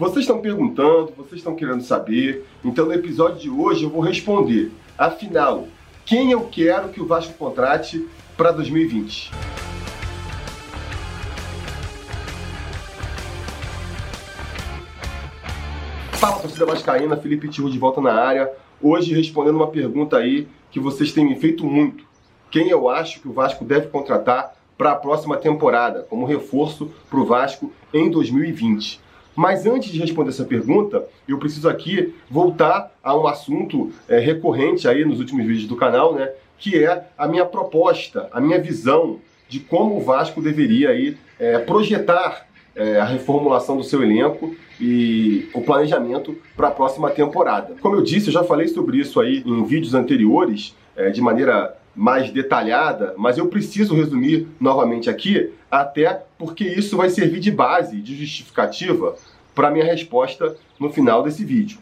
Vocês estão perguntando, vocês estão querendo saber, então no episódio de hoje eu vou responder. Afinal, quem eu quero que o Vasco contrate para 2020? Fala torcida vascaína, Felipe Tiro de volta na área. Hoje respondendo uma pergunta aí que vocês têm me feito muito. Quem eu acho que o Vasco deve contratar para a próxima temporada, como reforço para o Vasco em 2020? Mas antes de responder essa pergunta, eu preciso aqui voltar a um assunto é, recorrente aí nos últimos vídeos do canal, né? Que é a minha proposta, a minha visão de como o Vasco deveria aí, é, projetar é, a reformulação do seu elenco e o planejamento para a próxima temporada. Como eu disse, eu já falei sobre isso aí em vídeos anteriores, é, de maneira mais detalhada, mas eu preciso resumir novamente aqui, até porque isso vai servir de base, de justificativa para minha resposta no final desse vídeo.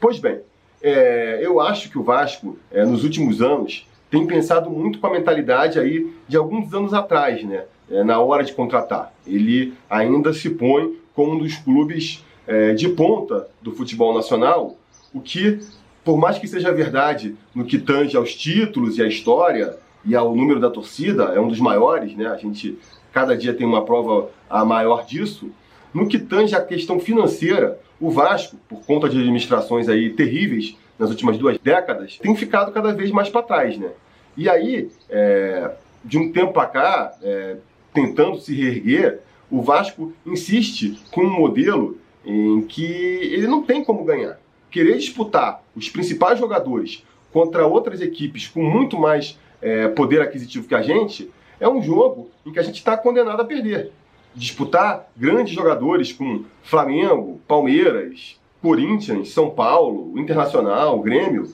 Pois bem, é, eu acho que o Vasco, é, nos últimos anos, tem pensado muito com a mentalidade aí de alguns anos atrás, né? É, na hora de contratar. Ele ainda se põe como um dos clubes é, de ponta do futebol nacional, o que por mais que seja verdade no que tange aos títulos e à história e ao número da torcida, é um dos maiores, né? A gente cada dia tem uma prova a maior disso. No que tange à questão financeira, o Vasco, por conta de administrações aí terríveis nas últimas duas décadas, tem ficado cada vez mais para trás, né? E aí, é, de um tempo para cá, é, tentando se reerguer, o Vasco insiste com um modelo em que ele não tem como ganhar querer disputar os principais jogadores contra outras equipes com muito mais é, poder aquisitivo que a gente, é um jogo em que a gente está condenado a perder. Disputar grandes jogadores com Flamengo, Palmeiras, Corinthians, São Paulo, Internacional, Grêmio,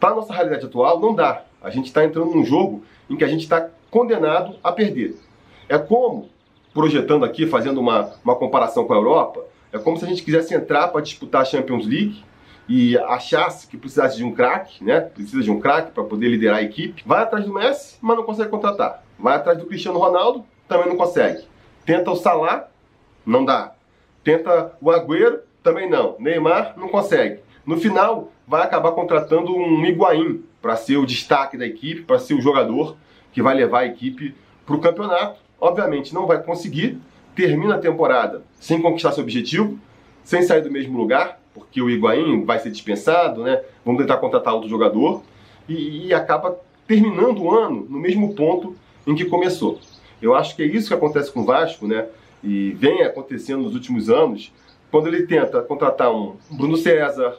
para nossa realidade atual não dá. A gente está entrando num jogo em que a gente está condenado a perder. É como, projetando aqui, fazendo uma, uma comparação com a Europa, é como se a gente quisesse entrar para disputar a Champions League e achasse que precisasse de um craque, né? Precisa de um craque para poder liderar a equipe, vai atrás do Messi, mas não consegue contratar. Vai atrás do Cristiano Ronaldo, também não consegue. Tenta o Salah, não dá. Tenta o Agüero, também não. Neymar não consegue. No final, vai acabar contratando um Higuaín para ser o destaque da equipe, para ser o jogador que vai levar a equipe para o campeonato. Obviamente não vai conseguir, termina a temporada sem conquistar seu objetivo, sem sair do mesmo lugar, porque o Higuaín vai ser dispensado, né? Vamos tentar contratar outro jogador e, e acaba terminando o ano no mesmo ponto em que começou. Eu acho que é isso que acontece com o Vasco, né? E vem acontecendo nos últimos anos, quando ele tenta contratar um Bruno César,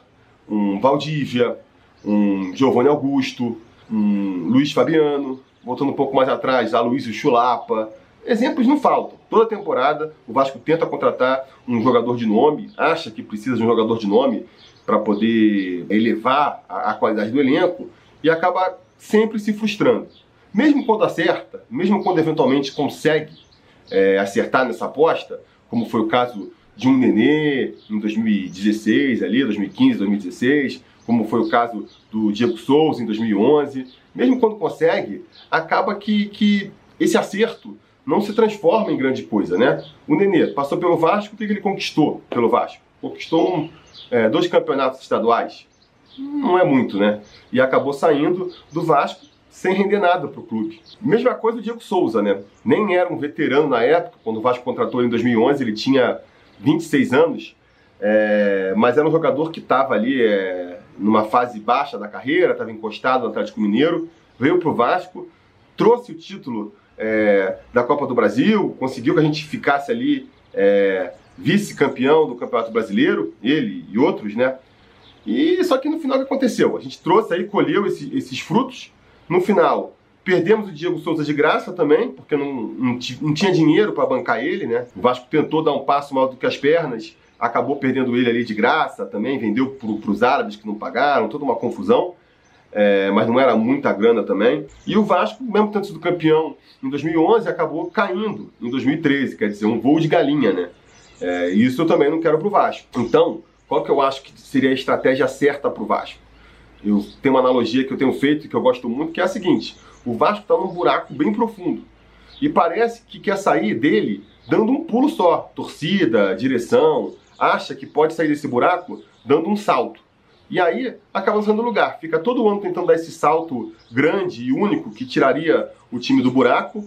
um Valdívia, um Giovanni Augusto, um Luiz Fabiano, voltando um pouco mais atrás, a Luiz Chulapa, Exemplos não faltam. Toda temporada o Vasco tenta contratar um jogador de nome, acha que precisa de um jogador de nome para poder elevar a, a, qualidade do elenco e acaba sempre se frustrando. Mesmo quando acerta, mesmo quando eventualmente consegue é, acertar nessa aposta, como foi o caso de um Nenê em 2016, ali, 2015, 2016, como foi o caso do Diego Souza em 2011, mesmo quando consegue, acaba que, que esse acerto não se transforma em grande coisa, né? O Nenê passou pelo Vasco, o que ele conquistou pelo Vasco? Conquistou um, é, dois campeonatos estaduais. Não é muito, né? E acabou saindo do Vasco sem render nada para o clube. Mesma coisa o Diego Souza, né? Nem era um veterano na época, quando o Vasco contratou em 2011, ele tinha 26 anos, é, mas era um jogador que estava ali é, numa fase baixa da carreira, estava encostado no Atlético Mineiro, veio para o Vasco, trouxe o título é, da Copa do Brasil, conseguiu que a gente ficasse ali é, vice-campeão do Campeonato Brasileiro, ele e outros, né? E só que no final o que aconteceu? A gente trouxe aí, colheu esse, esses frutos. No final, perdemos o Diego Souza de graça também, porque não, não, não tinha dinheiro para bancar ele, né? O Vasco tentou dar um passo maior do que as pernas, acabou perdendo ele ali de graça também, vendeu para os árabes que não pagaram, toda uma confusão é, mas não era muita grana também. E o Vasco, mesmo tendo sido campeão em 2011, acabou caindo em 2013, quer dizer, um voo de galinha, né? É, isso eu também não quero para o Vasco. Então, qual que eu acho que seria a estratégia certa para o Vasco? Eu tenho uma analogia que eu tenho feito que eu gosto muito, que é a seguinte: o Vasco está num buraco bem profundo e parece que quer sair dele dando um pulo só. Torcida, direção, acha que pode sair desse buraco dando um salto. E aí acaba lançando lugar. Fica todo ano tentando dar esse salto grande e único que tiraria o time do buraco.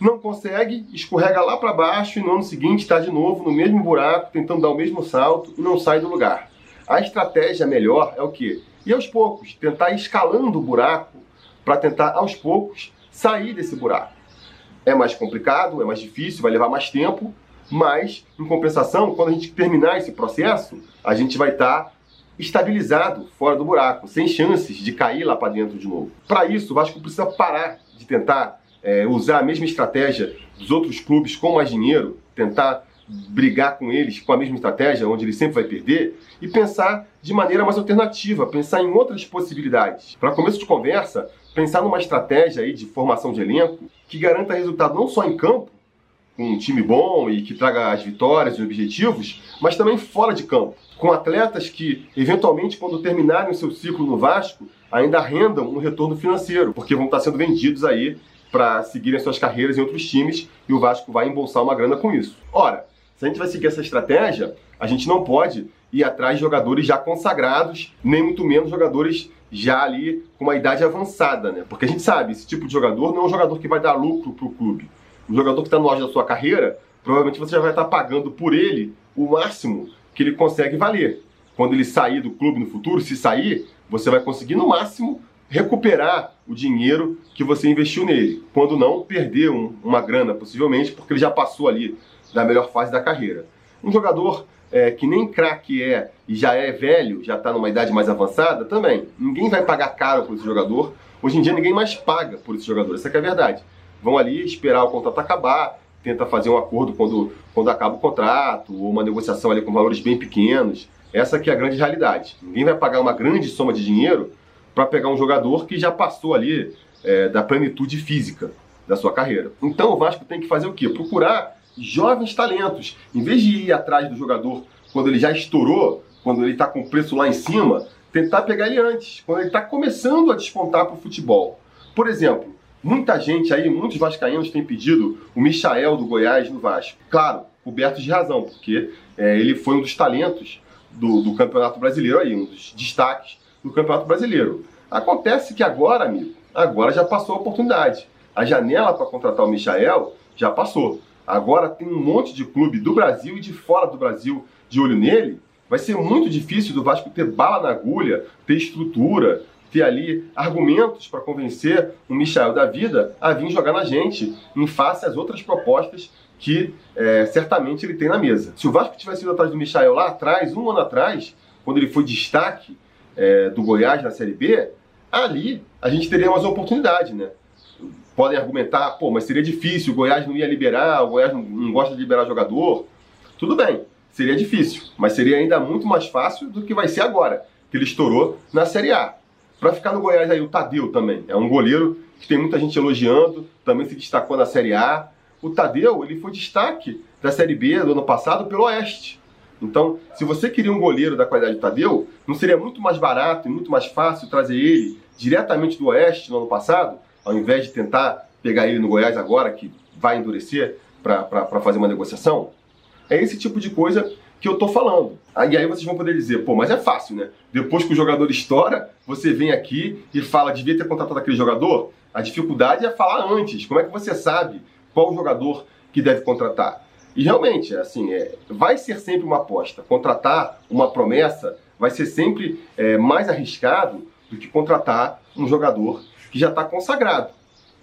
Não consegue, escorrega lá para baixo e no ano seguinte está de novo no mesmo buraco, tentando dar o mesmo salto e não sai do lugar. A estratégia melhor é o quê? E aos poucos, tentar ir escalando o buraco para tentar aos poucos sair desse buraco. É mais complicado, é mais difícil, vai levar mais tempo, mas em compensação, quando a gente terminar esse processo, a gente vai estar tá estabilizado fora do buraco, sem chances de cair lá para dentro de novo. Para isso, o Vasco precisa parar de tentar é, usar a mesma estratégia dos outros clubes com mais dinheiro, tentar brigar com eles com a mesma estratégia, onde ele sempre vai perder, e pensar de maneira mais alternativa, pensar em outras possibilidades. Para começo de conversa, pensar numa estratégia aí de formação de elenco que garanta resultado não só em campo, um time bom e que traga as vitórias e objetivos, mas também fora de campo, com atletas que, eventualmente, quando terminarem o seu ciclo no Vasco, ainda rendam um retorno financeiro, porque vão estar sendo vendidos aí para seguirem suas carreiras em outros times e o Vasco vai embolsar uma grana com isso. Ora, se a gente vai seguir essa estratégia, a gente não pode ir atrás de jogadores já consagrados, nem muito menos jogadores já ali com uma idade avançada, né? Porque a gente sabe, esse tipo de jogador não é um jogador que vai dar lucro para o clube. Um jogador que está no auge da sua carreira, provavelmente você já vai estar tá pagando por ele o máximo que ele consegue valer. Quando ele sair do clube no futuro, se sair, você vai conseguir no máximo recuperar o dinheiro que você investiu nele. Quando não, perder um, uma grana, possivelmente, porque ele já passou ali da melhor fase da carreira. Um jogador é, que nem craque é e já é velho, já está numa idade mais avançada, também. Ninguém vai pagar caro por esse jogador. Hoje em dia ninguém mais paga por esse jogador, essa é a verdade. Vão ali esperar o contrato acabar, tenta fazer um acordo quando, quando acaba o contrato, ou uma negociação ali com valores bem pequenos. Essa que é a grande realidade. Ninguém vai pagar uma grande soma de dinheiro para pegar um jogador que já passou ali é, da plenitude física da sua carreira. Então o Vasco tem que fazer o quê? Procurar jovens talentos. Em vez de ir atrás do jogador quando ele já estourou, quando ele está com o preço lá em cima, tentar pegar ele antes, quando ele está começando a despontar para o futebol. Por exemplo, muita gente aí, muitos vascaínos têm pedido o Michael do Goiás no Vasco. Claro, coberto de razão, porque é, ele foi um dos talentos do, do Campeonato Brasileiro aí, um dos destaques do Campeonato Brasileiro. Acontece que agora, amigo, agora já passou a oportunidade. A janela para contratar o Michael já passou. Agora tem um monte de clube do Brasil e de fora do Brasil de olho nele. Vai ser muito difícil do Vasco ter bala na agulha, ter estrutura, ter ali argumentos para convencer o Michel da vida a vir jogar na gente, em face às outras propostas que é, certamente ele tem na mesa. Se o Vasco tivesse ido atrás do Michel lá atrás, um ano atrás, quando ele foi destaque é, do Goiás na Série B, ali a gente teria mais uma oportunidade, né? podem argumentar, pô, mas seria difícil, o Goiás não ia liberar, o Goiás não gosta de liberar jogador. Tudo bem, seria difícil, mas seria ainda muito mais fácil do que vai ser agora, que ele estourou na Série A. Para ficar no Goiás aí, o Tadeu também, é um goleiro que tem muita gente elogiando, também se destacou na Série A. O Tadeu, ele foi destaque da Série B do ano passado pelo Oeste. Então, se você queria um goleiro da qualidade do Tadeu, não seria muito mais barato e muito mais fácil trazer ele diretamente do Oeste no ano passado ao invés de tentar pegar ele no Goiás agora, que vai endurecer para fazer uma negociação? É esse tipo de coisa que eu tô falando. E aí vocês vão poder dizer, pô, mas é fácil, né? Depois que o jogador estoura, você vem aqui e fala, devia ter contratado aquele jogador? A dificuldade é falar antes. Como é que você sabe qual o jogador que deve contratar? E realmente, assim, é, vai ser sempre uma aposta. Contratar uma promessa vai ser sempre é, mais arriscado do que contratar um jogador que já está consagrado.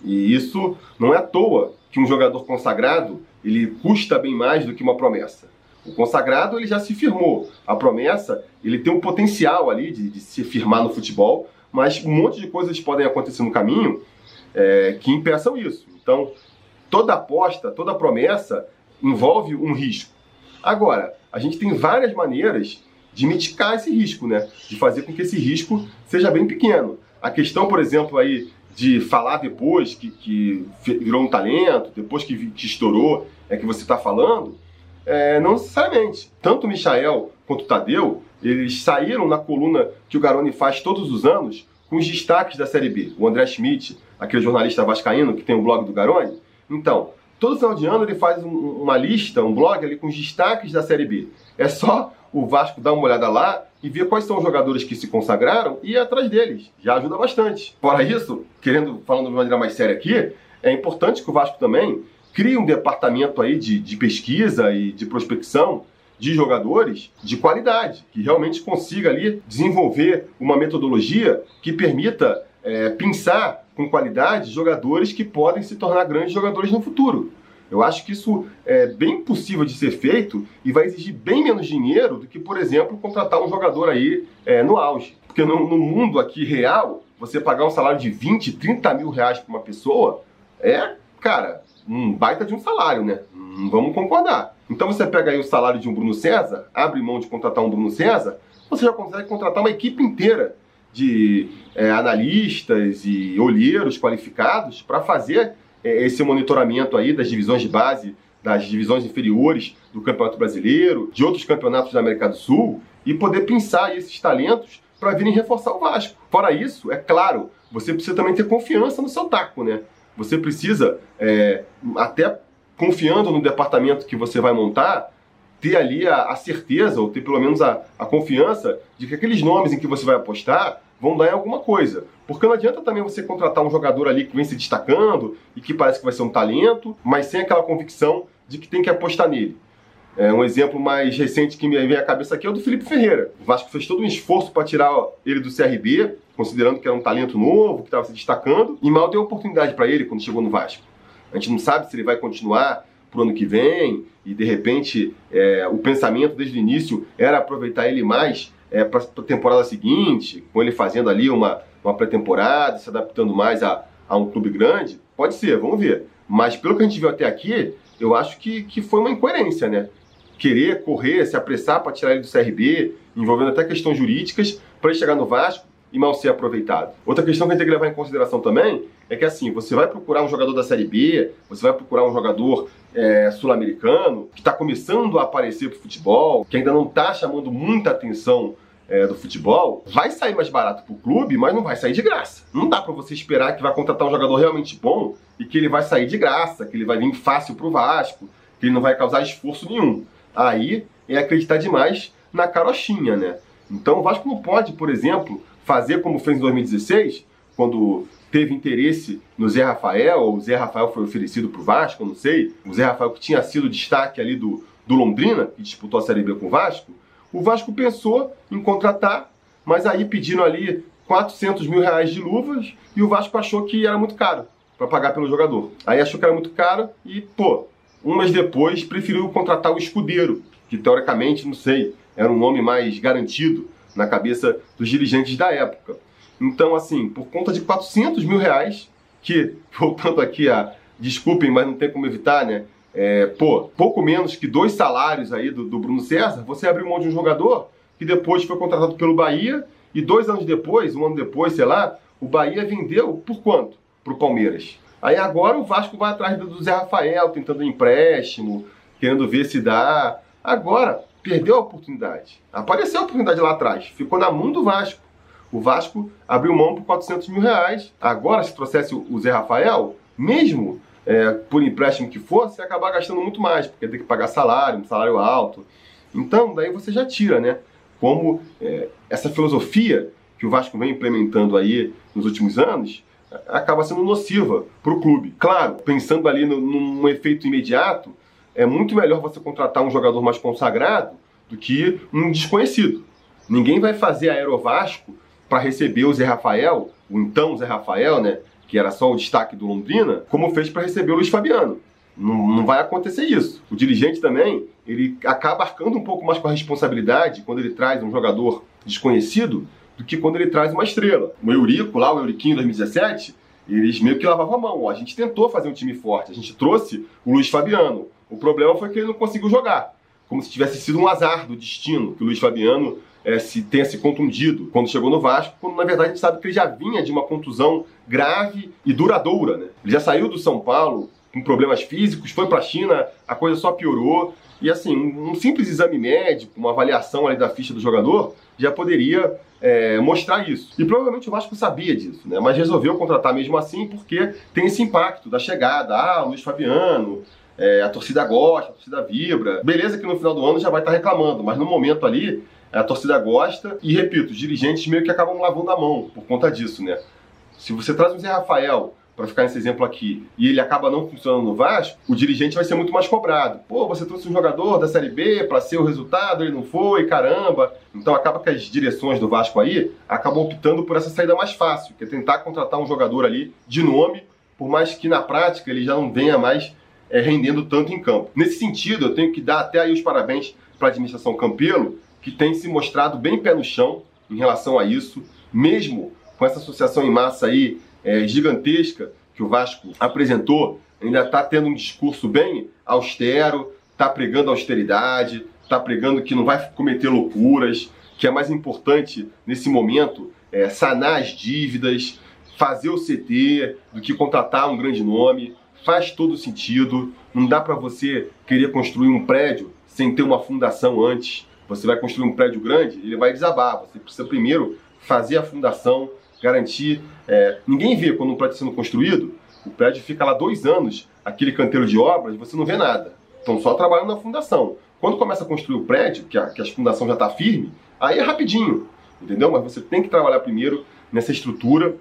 E isso não é à toa que um jogador consagrado ele custa bem mais do que uma promessa. O consagrado ele já se firmou. A promessa ele tem um potencial ali de, de se firmar no futebol, mas um monte de coisas podem acontecer no caminho é, que impeçam isso. Então, toda aposta, toda promessa envolve um risco. Agora, a gente tem várias maneiras de mitigar esse risco, né? De fazer com que esse risco seja bem pequeno. A questão, por exemplo, aí de falar depois que, que virou um talento, depois que, que estourou, é que você está falando, é, não necessariamente. Tanto o Michael quanto o Tadeu, eles saíram na coluna que o Garoni faz todos os anos com os destaques da Série B. O André Schmidt, aquele jornalista vascaíno que tem o blog do Garoni. Então, todo final de ano ele faz um, uma lista, um blog ali com os destaques da Série B. É só o Vasco dar uma olhada lá e ver quais são os jogadores que se consagraram e ir atrás deles. Já ajuda bastante. Fora isso, querendo, falando de maneira mais séria aqui, é importante que o Vasco também crie um departamento aí de, de pesquisa e de prospecção de jogadores de qualidade, que realmente consiga ali desenvolver uma metodologia que permita é, pensar com qualidade jogadores que podem se tornar grandes jogadores no futuro. Eu acho que isso é bem possível de ser feito e vai exigir bem menos dinheiro do que, por exemplo, contratar um jogador aí é, no auge. Porque no, no, mundo aqui real, você pagar um salário de 20, 30 mil reais para uma pessoa é, cara, um baita de um salário, né? Hum, vamos concordar. Então você pega aí o salário de um Bruno César, abre mão de contratar um Bruno César, você já consegue contratar uma equipe inteira de é, analistas e olheiros qualificados para fazer é, esse monitoramento aí das divisões de base, das divisões inferiores do Campeonato Brasileiro, de outros campeonatos da América do Sul e poder pensar esses talentos para virem reforçar o Vasco. Fora isso, é claro, você precisa também ter confiança no seu taco, né? Você precisa, é, até confiando no departamento que você vai montar, ter ali a, a certeza, ou ter pelo menos a, a confiança de que aqueles nomes em que você vai apostar vão dar em alguma coisa. Porque não adianta também você contratar um jogador ali que vem se destacando e que parece que vai ser um talento, mas sem aquela convicção de que tem que apostar nele. É, um exemplo mais recente que me vem à cabeça aqui é o do Felipe Ferreira. O Vasco fez todo um esforço para tirar ele do CRB, considerando que era um talento novo, que estava se destacando, e mal deu oportunidade para ele quando chegou no Vasco. A gente não sabe se ele vai continuar pro ano que vem, e de repente é, o pensamento desde o início era aproveitar ele mais é, para a temporada seguinte, com ele fazendo ali uma, uma pré-temporada, se adaptando mais a, a um clube grande. Pode ser, vamos ver. Mas pelo que a gente viu até aqui, eu acho que, que foi uma incoerência, né? Querer correr, se apressar para tirar ele do CRB, envolvendo até questões jurídicas, para ele chegar no Vasco e mal ser aproveitado. Outra questão que a gente tem que levar em consideração também é que assim, você vai procurar um jogador da Série B, você vai procurar um jogador é, sul-americano que está começando a aparecer para o futebol, que ainda não está chamando muita atenção é, do futebol, vai sair mais barato para o clube, mas não vai sair de graça. Não dá para você esperar que vai contratar um jogador realmente bom e que ele vai sair de graça, que ele vai vir fácil para o Vasco, que ele não vai causar esforço nenhum. Aí é acreditar demais na carochinha, né? Então o Vasco não pode, por exemplo, fazer como fez em 2016, quando teve interesse no Zé Rafael, ou o Zé Rafael foi oferecido para o Vasco, não sei. O Zé Rafael que tinha sido destaque ali do, do Londrina, que disputou a Série B com o Vasco. O Vasco pensou em contratar, mas aí pediram ali 400 mil reais de luvas e o Vasco achou que era muito caro para pagar pelo jogador. Aí achou que era muito caro e, pô, um mês depois preferiu contratar o Escudeiro, que teoricamente, não sei, era um nome mais garantido na cabeça dos dirigentes da época. Então, assim, por conta de 400 mil reais, que, voltando aqui a, desculpem, mas não tem como evitar, né? É, pô, pouco menos que dois salários aí do, do Bruno César, você abriu mão de um jogador que depois foi contratado pelo Bahia e dois anos depois, um ano depois, sei lá, o Bahia vendeu por quanto para o Palmeiras? Aí agora o Vasco vai atrás do Zé Rafael, tentando empréstimo, querendo ver se dá. Agora, perdeu a oportunidade. Apareceu a oportunidade lá atrás, ficou na mão do Vasco. O Vasco abriu mão por 400 mil reais. Agora, se trouxesse o Zé Rafael, mesmo é, por empréstimo que fosse, ia acabar gastando muito mais, porque tem que pagar salário, um salário alto. Então, daí você já tira, né? Como é, essa filosofia que o Vasco vem implementando aí nos últimos anos acaba sendo nociva para o clube. Claro, pensando ali no, num efeito imediato, é muito melhor você contratar um jogador mais consagrado do que um desconhecido. Ninguém vai fazer Aerovasco para receber o Zé Rafael, o então Zé Rafael, né, que era só o destaque do Londrina, como fez para receber o Luiz Fabiano. Não, não, vai acontecer isso. O dirigente também, ele acaba arcando um pouco mais com a responsabilidade quando ele traz um jogador desconhecido do que quando ele traz uma estrela. O Eurico, lá, o Euriquinho 2017, eles meio que lavavam a mão. A gente tentou fazer um time forte, a gente trouxe o Luiz Fabiano. O problema foi que ele não conseguiu jogar. Como se tivesse sido um azar do destino, que o Luiz Fabiano é, se tenha se contundido quando chegou no Vasco, quando na verdade a gente sabe que ele já vinha de uma contusão grave e duradoura. Né? Ele já saiu do São Paulo com problemas físicos, foi para a China, a coisa só piorou E assim, um simples exame médico, uma avaliação ali da ficha do jogador, já poderia é, mostrar isso. E provavelmente o Vasco sabia disso, né? Mas resolveu contratar mesmo assim porque tem esse impacto da chegada. Ah, Luiz Fabiano, é, a torcida gosta, a torcida vibra. Beleza que no final do ano já vai estar reclamando, mas no momento ali a torcida gosta e, repito, os dirigentes meio que acabam lavando a mão por conta disso, né? Se você traz um Zé Rafael para ficar nesse exemplo aqui, e ele acaba não funcionando no Vasco, o dirigente vai ser muito mais cobrado. Pô, você trouxe um jogador da Série B para ser o resultado, ele não foi, caramba. Então acaba que as direções do Vasco aí acabam optando por essa saída mais fácil, que é tentar contratar um jogador ali de nome, por mais que na prática ele já não venha mais é, rendendo tanto em campo. Nesse sentido, eu tenho que dar até aí os parabéns para a administração Campelo, que tem se mostrado bem pé no chão em relação a isso, mesmo com essa associação em massa aí é, gigantesca que o Vasco apresentou, ainda está tendo um discurso bem austero, está pregando austeridade, está pregando que não vai cometer loucuras, que é mais importante nesse momento é, sanar as dívidas, fazer o CT do que contratar um grande nome. Faz todo sentido. Não dá para você querer construir um prédio sem ter uma fundação antes. Você vai construir um prédio grande, ele vai desabar. Você precisa primeiro fazer a fundação, garantir. É, ninguém vê quando um prédio está sendo construído, o prédio fica lá dois anos, aquele canteiro de obras, você não vê nada. Estão só trabalhando na fundação. Quando começa a construir o prédio, que a, que a fundação já está firme, aí é rapidinho, entendeu? Mas você tem que trabalhar primeiro nessa estrutura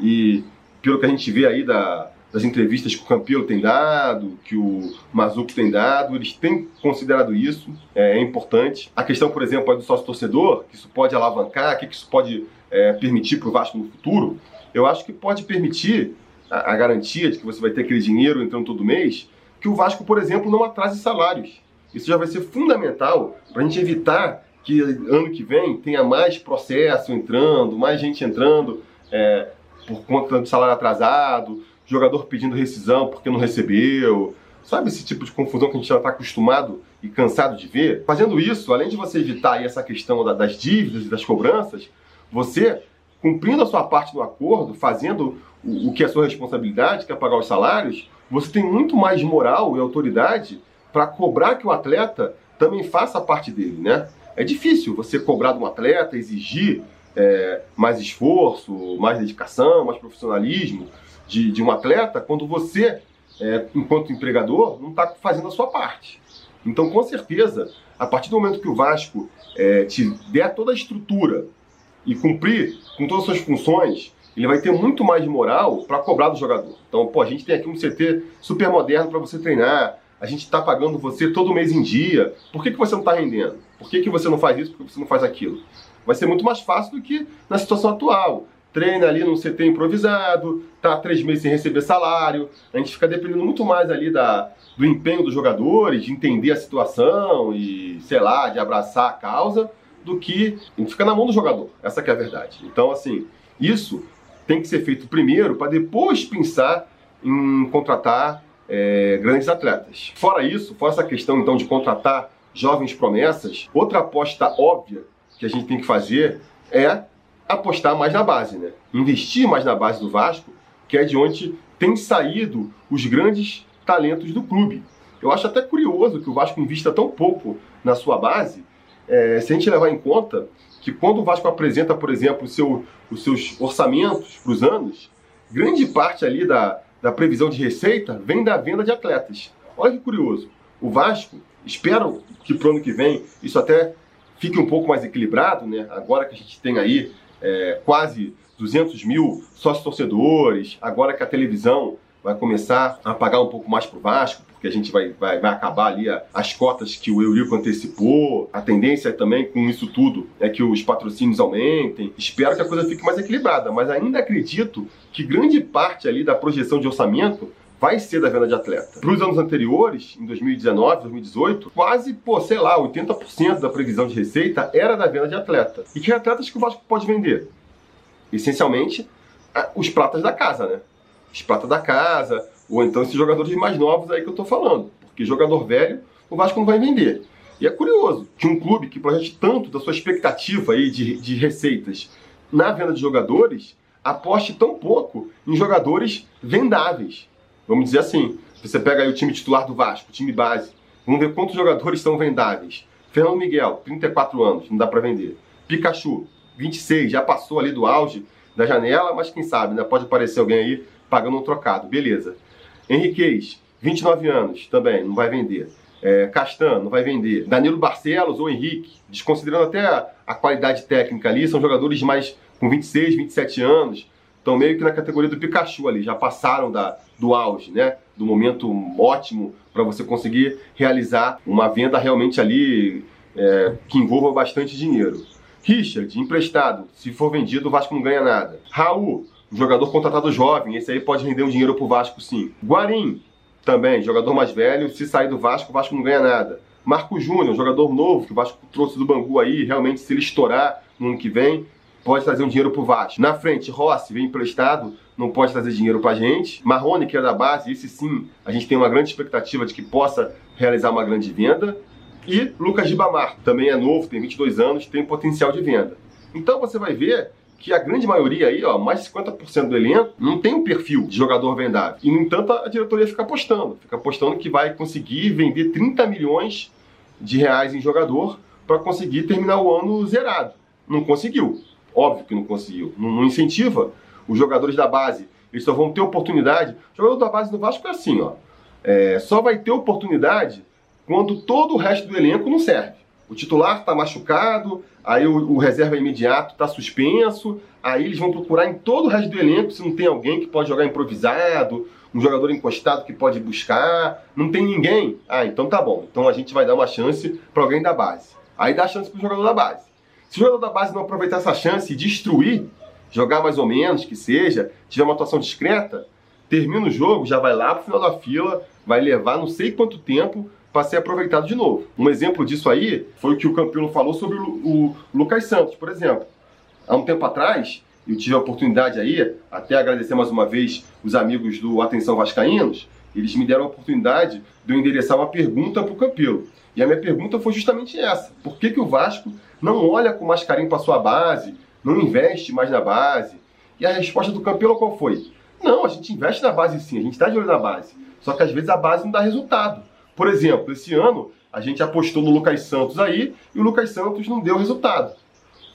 e pelo que a gente vê aí da, das entrevistas que o Campelo tem dado, que o Mazuco tem dado, eles têm considerado isso, é, é importante. A questão, por exemplo, do sócio-torcedor, que isso pode alavancar, que isso pode é, permitir para o Vasco no futuro, eu acho que pode permitir a, a, garantia de que você vai ter aquele dinheiro entrando todo mês, que o Vasco, por exemplo, não atrase salários. Isso já vai ser fundamental para a gente evitar que ano que vem tenha mais processo entrando, mais gente entrando é, por conta do salário atrasado, jogador pedindo rescisão porque não recebeu. Sabe esse tipo de confusão que a gente já está acostumado e cansado de ver? Fazendo isso, além de você evitar essa questão das dívidas e das cobranças, você, cumprindo a sua parte do acordo, fazendo o, o que é sua responsabilidade, que é pagar os salários, você tem muito mais moral e autoridade para cobrar que o atleta também faça a parte dele, né? É difícil você cobrar de um atleta, exigir é, mais esforço, mais dedicação, mais profissionalismo de, de um atleta quando você, é, enquanto empregador, não está fazendo a sua parte. Então, com certeza, a partir do momento que o Vasco é, te der toda a estrutura e cumprir com todas as suas funções, ele vai ter muito mais moral para cobrar do jogador. Então, pô, a gente tem aqui um CT super moderno para você treinar, a gente está pagando você todo mês em dia, por que, que você não está rendendo? Por que, que você não faz isso? Por que você não faz aquilo? Vai ser muito mais fácil do que na situação atual. Treina ali num CT improvisado, tá três meses sem receber salário, a gente fica dependendo muito mais ali da, do empenho dos jogadores, de entender a situação e, sei lá, de abraçar a causa, do que a gente fica na mão do jogador. Essa é a verdade. Então, assim, isso tem que ser feito primeiro para depois pensar em contratar é, grandes atletas. Fora isso, fora essa questão então de contratar jovens promessas, outra aposta óbvia que a gente tem que fazer é apostar mais na base, né? Investir mais na base do Vasco, que é de onde tem saído os grandes talentos do clube. Eu acho até curioso que o Vasco invista tão pouco na sua base, é, se a gente levar em conta que quando o Vasco apresenta, por exemplo, seu, os seus orçamentos para os anos, grande parte ali da, da previsão de receita vem da venda de atletas. Olha que curioso. O Vasco, espero que para o ano que vem isso até fique um pouco mais equilibrado, né? agora que a gente tem aí é, quase 200 mil sócios torcedores, agora que a televisão vai começar a pagar um pouco mais para o Vasco, porque a gente vai, vai, vai acabar ali as cotas que o Eurico antecipou. A tendência também com isso tudo é que os patrocínios aumentem. Espero que a coisa fique mais equilibrada, mas ainda acredito que grande parte ali da projeção de orçamento vai ser da venda de atleta. Para os anos anteriores, em 2019, 2018, quase, pô, sei lá, 80% da previsão de receita era da venda de atleta. E que atletas que o Vasco pode vender? Essencialmente, os pratas da casa, né? Os pratas da casa, ou então esses jogadores mais novos aí que eu tô falando. Porque jogador velho, o Vasco não vai vender. E é curioso que um clube que projete tanto da sua expectativa aí de, de receitas na venda de jogadores aposte tão pouco em jogadores vendáveis. Vamos dizer assim, você pega aí o time titular do Vasco, time base, Vamos ver quantos jogadores são vendáveis. Fernando Miguel, 34 anos, não dá para vender. Pikachu, 26, já passou ali do auge da janela, mas quem sabe, né? Pode aparecer alguém aí pagando um trocado, beleza. Henriquez, 29 anos, também, não vai vender. É, Castan, não vai vender. Danilo Barcelos ou Henrique, desconsiderando até a, a qualidade técnica ali, são jogadores mais com 26, 27 anos, estão meio que na categoria do Pikachu ali, já passaram da, do auge, né? Do momento ótimo para você conseguir realizar uma venda realmente ali é, que envolva bastante dinheiro. Richard, emprestado, se for vendido, o Vasco não ganha nada. Raul, jogador contratado jovem, esse aí pode render um dinheiro pro Vasco sim. Guarim, também, jogador mais velho, se sair do Vasco, o Vasco não ganha nada. Marco Júnior, jogador novo que o Vasco trouxe do Bangu aí, realmente se ele estourar no ano que vem, pode trazer um dinheiro pro Vasco. Na frente, Rossi vem emprestado, não pode trazer dinheiro pra gente. Marrone, que é da base, esse sim, a gente tem uma grande expectativa de que possa realizar uma grande venda. E Lucas Gibamar, também é novo, tem 22 anos, tem potencial de venda. Então você vai ver que a grande maioria aí, ó, mais de 50% do elenco, não tem um perfil de jogador vendável. E, no entanto, a diretoria fica apostando. Fica apostando que vai conseguir vender 30 milhões de reais em jogador para conseguir terminar o ano zerado. Não conseguiu. Óbvio que não conseguiu. Não, não, incentiva os jogadores da base. Eles só vão ter oportunidade. O jogador da base do Vasco é assim, ó. É, só vai ter oportunidade quando todo o resto do elenco não serve. O titular está machucado, aí o, o reserva imediato está suspenso, aí eles vão procurar em todo o resto do elenco se não tem alguém que pode jogar improvisado, um jogador encostado que pode buscar, não tem ninguém. Ah, então tá bom. Então a gente vai dar uma chance para alguém da base. Aí dá chance para o jogador da base. Se o jogador da base não aproveitar essa chance e destruir, jogar mais ou menos, que seja, tiver uma atuação discreta, termina o jogo, já vai lá pro final da fila, vai levar não sei quanto tempo para ser aproveitado de novo. Um exemplo disso aí foi o que o Campino falou sobre o, o Lucas Santos, por exemplo. Há um tempo atrás, eu tive a oportunidade aí, até agradecer mais uma vez os amigos do Atenção Vascaínos, eles me deram a oportunidade de eu endereçar uma pergunta para o Campelo. E a minha pergunta foi justamente essa: por que, que o Vasco não olha com mais carinho para sua base, não investe mais na base? E a resposta do Campelo qual foi? Não, a gente investe na base sim, a gente está de olho na base. Só que às vezes a base não dá resultado. Por exemplo, esse ano a gente apostou no Lucas Santos aí e o Lucas Santos não deu resultado.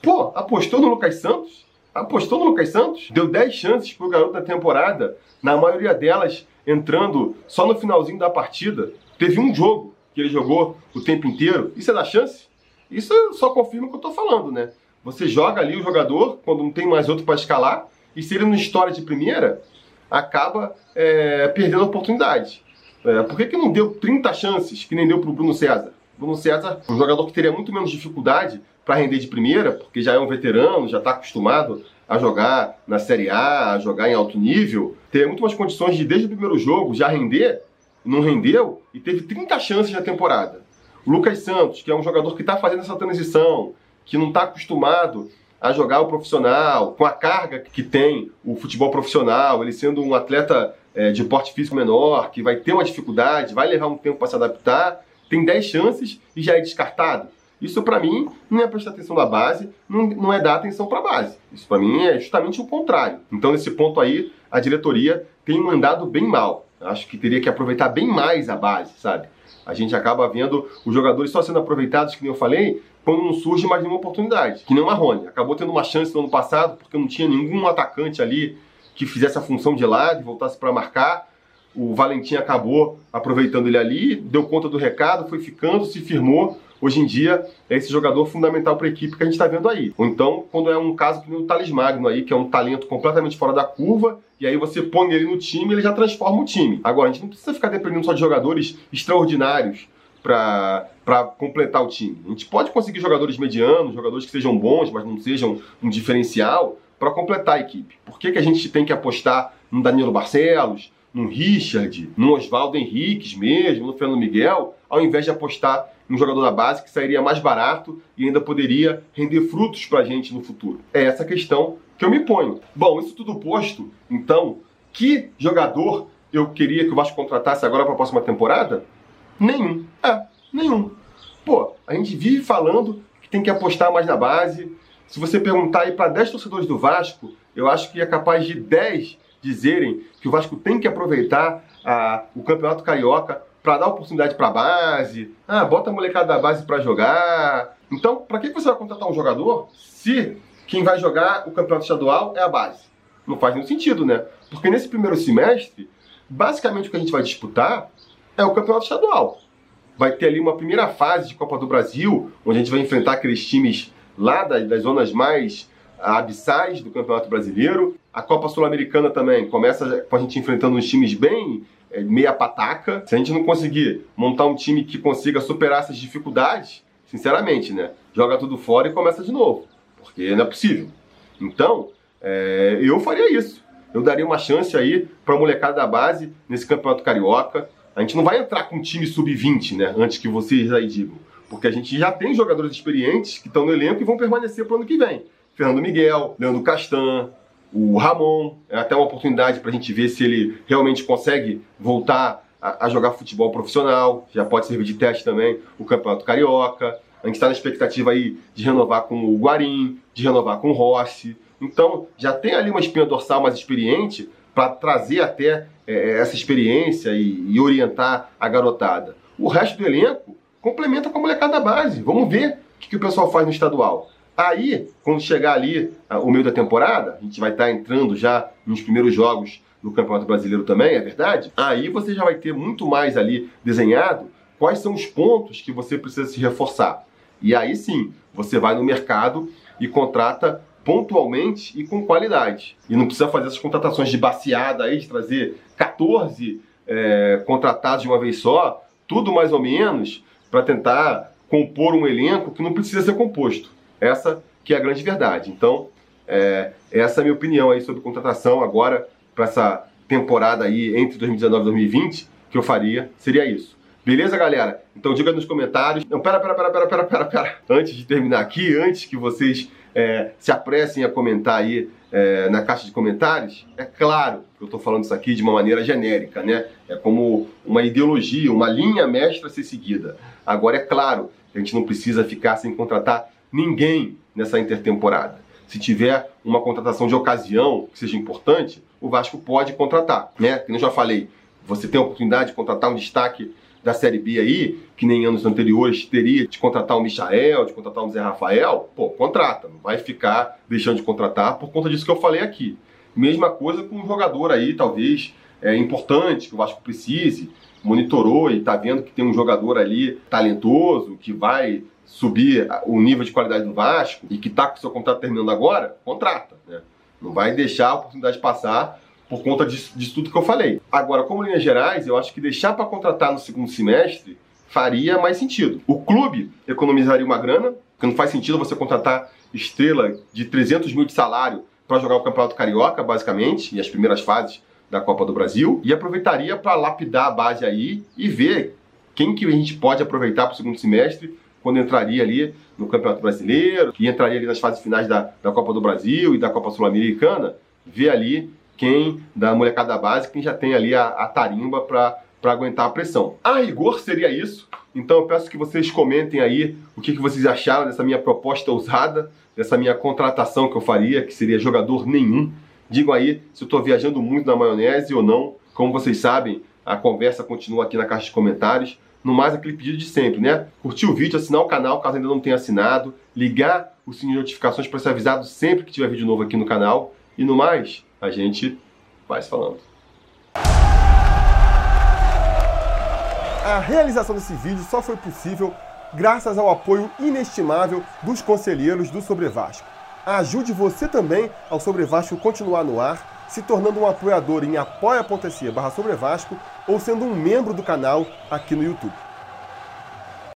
Pô, apostou no Lucas Santos? Apostou no Lucas Santos? Deu 10 chances pro garoto na temporada, na maioria delas entrando só no finalzinho da partida. Teve um jogo que ele jogou o tempo inteiro. Isso é da chance? Isso só confirma o que eu tô falando, né? Você joga ali o jogador quando não tem mais outro para escalar e se ele não estoura de primeira, acaba é, perdendo a oportunidade. É, por que, que não deu 30 chances que nem deu para o Bruno César? Bruno César, um jogador que teria muito menos dificuldade para render de primeira, porque já é um veterano, já está acostumado a jogar na Série A, a jogar em alto nível, teria muito mais condições de, desde o primeiro jogo, já render, não rendeu, e teve 30 chances na temporada. Lucas Santos, que é um jogador que está fazendo essa transição, que não está acostumado a jogar o profissional, com a carga que tem o futebol profissional, ele sendo um atleta é, de porte físico menor, que vai ter uma dificuldade, vai levar um tempo para se adaptar, tem 10 chances e já é descartado. Isso para mim não é prestar atenção na base, não, não é dar atenção para a base. Isso para mim é justamente o contrário. Então nesse ponto aí a diretoria tem mandado bem mal. Acho que teria que aproveitar bem mais a base, sabe? A gente acaba vendo os jogadores só sendo aproveitados, que nem eu falei, quando não surge mais nenhuma oportunidade. Que nem o Marrone. Acabou tendo uma chance no ano passado porque não tinha nenhum atacante ali que fizesse a função de lado voltasse para marcar. O Valentim acabou aproveitando ele ali, deu conta do recado, foi ficando, se firmou. Hoje em dia é esse jogador fundamental para a equipe que a gente está vendo aí. Ou então, quando é um caso nem o Thales Magno aí, que é um talento completamente fora da curva, e aí você põe ele no time ele já transforma o time. Agora, a gente não precisa ficar dependendo só de jogadores extraordinários para completar o time. A gente pode conseguir jogadores medianos, jogadores que sejam bons, mas não sejam um diferencial, para completar a equipe. Por que, que a gente tem que apostar no Danilo Barcelos, no Richard, no Oswaldo Henriques mesmo, no Fernando Miguel, ao invés de apostar em um jogador da base que sairia mais barato e ainda poderia render frutos para a gente no futuro? É essa questão que eu me ponho. Bom, isso tudo posto, então, que jogador eu queria que o Vasco contratasse agora para a próxima temporada? Nenhum. É, nenhum. Pô, a gente vive falando que tem que apostar mais na base, se você perguntar aí para 10 torcedores do Vasco, eu acho que é capaz de 10 dizerem que o Vasco tem que aproveitar a, o Campeonato Carioca para dar oportunidade para a base, ah, bota a molecada da base para jogar. Então, para que você vai contratar um jogador se quem vai jogar o campeonato estadual é a base? Não faz nenhum sentido, né? Porque nesse primeiro semestre, basicamente o que a gente vai disputar é o campeonato estadual. Vai ter ali uma primeira fase de Copa do Brasil, onde a gente vai enfrentar aqueles times lá das, das zonas mais abissais do Campeonato Brasileiro. A Copa Sul-Americana também começa com a gente enfrentando uns times bem é, meia pataca. Se a gente não conseguir montar um time que consiga superar essas dificuldades, sinceramente, né? Joga tudo fora e começa de novo. Porque não é possível. Então, é, eu faria isso. Eu daria uma chance aí para a molecada da base nesse campeonato carioca. A gente não vai entrar com um time sub-20, né? Antes que vocês aí digam. Porque a gente já tem jogadores experientes que estão no elenco e vão permanecer para o ano que vem. Fernando Miguel, Leandro Castan, o Ramon. É até uma oportunidade para a gente ver se ele realmente consegue voltar a, a, jogar futebol profissional. Já pode servir de teste também o Campeonato Carioca. A gente está na expectativa aí de renovar com o Guarim, de renovar com o Rossi. Então, já tem ali uma espinha dorsal mais experiente para trazer até é, essa experiência e, e, orientar a garotada. O resto do elenco complementa com a molecada da base. Vamos ver o que, que o pessoal faz no estadual. Aí, quando chegar ali o meio da temporada, a gente vai estar tá entrando já nos primeiros jogos do Campeonato Brasileiro também, é verdade? Aí você já vai ter muito mais ali desenhado quais são os pontos que você precisa se reforçar. E aí sim, você vai no mercado e contrata pontualmente e com qualidade. E não precisa fazer essas contratações de baseada aí, de trazer 14 é, contratados de uma vez só, tudo mais ou menos, para tentar compor um elenco que não precisa ser composto. Essa que é a grande verdade. Então, é, essa é a minha opinião aí sobre contratação agora para essa temporada aí entre 2019 e 2020 que eu faria, seria isso. Beleza, galera? Então diga nos comentários. Não, pera, pera, pera, pera, pera, pera, pera. Antes de terminar aqui, antes que vocês é, se apressem a comentar aí é, na caixa de comentários, é claro que eu estou falando isso aqui de uma maneira genérica, né? É como uma ideologia, uma linha mestra a ser seguida. Agora, é claro a gente não precisa ficar sem contratar ninguém nessa intertemporada. Se tiver uma contratação de ocasião que seja importante, o Vasco pode contratar, né? Como eu já falei, você tem a oportunidade de contratar um destaque da Série B aí, que nem anos anteriores teria de contratar um Michael, de contratar um Zé Rafael, pô, contrata, não vai ficar deixando de contratar por conta disso que eu falei aqui. Mesma coisa com um jogador aí, talvez, é importante, que o Vasco precise, monitorou e está vendo que tem um jogador ali talentoso, que vai subir o nível de qualidade do Vasco e que está com seu contrato terminando agora, contrata. Né? Não vai deixar a oportunidade passar por conta disso, disso tudo que eu falei. Agora, como linhas gerais, eu acho que deixar para contratar no segundo semestre faria mais sentido. O clube economizaria uma grana, porque não faz sentido você contratar estrela de 300 mil de salário para jogar o Campeonato Carioca, basicamente, e as primeiras fases da Copa do Brasil, e aproveitaria para lapidar a base aí e ver quem que a gente pode aproveitar para o segundo semestre quando entraria ali no Campeonato Brasileiro, e entraria ali nas fases finais da, da Copa do Brasil e da Copa Sul-Americana, ver ali quem da molecada base, quem já tem ali a, a tarimba para aguentar a pressão. A rigor seria isso. Então eu peço que vocês comentem aí o que, que vocês acharam dessa minha proposta ousada, dessa minha contratação que eu faria, que seria jogador nenhum. Digam aí se eu estou viajando muito na maionese ou não. Como vocês sabem, a conversa continua aqui na caixa de comentários. No mais, aquele pedido de sempre, né? Curtir o vídeo, assinar o canal caso ainda não tenha assinado, ligar o sininho de notificações para ser avisado sempre que tiver vídeo novo aqui no canal. E no mais, a gente vai se falando. A realização desse vídeo só foi possível graças ao apoio inestimável dos conselheiros do Sobre Vasco. Ajude você também ao Sobre Vasco continuar no ar, se tornando um apoiador em apoia.se barra Sobre Vasco ou sendo um membro do canal aqui no YouTube.